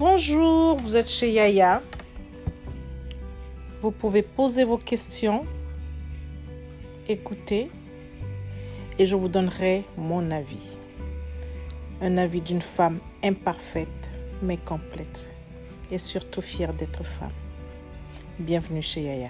Bonjour, vous êtes chez Yaya. Vous pouvez poser vos questions, écouter, et je vous donnerai mon avis. Un avis d'une femme imparfaite mais complète et surtout fière d'être femme. Bienvenue chez Yaya.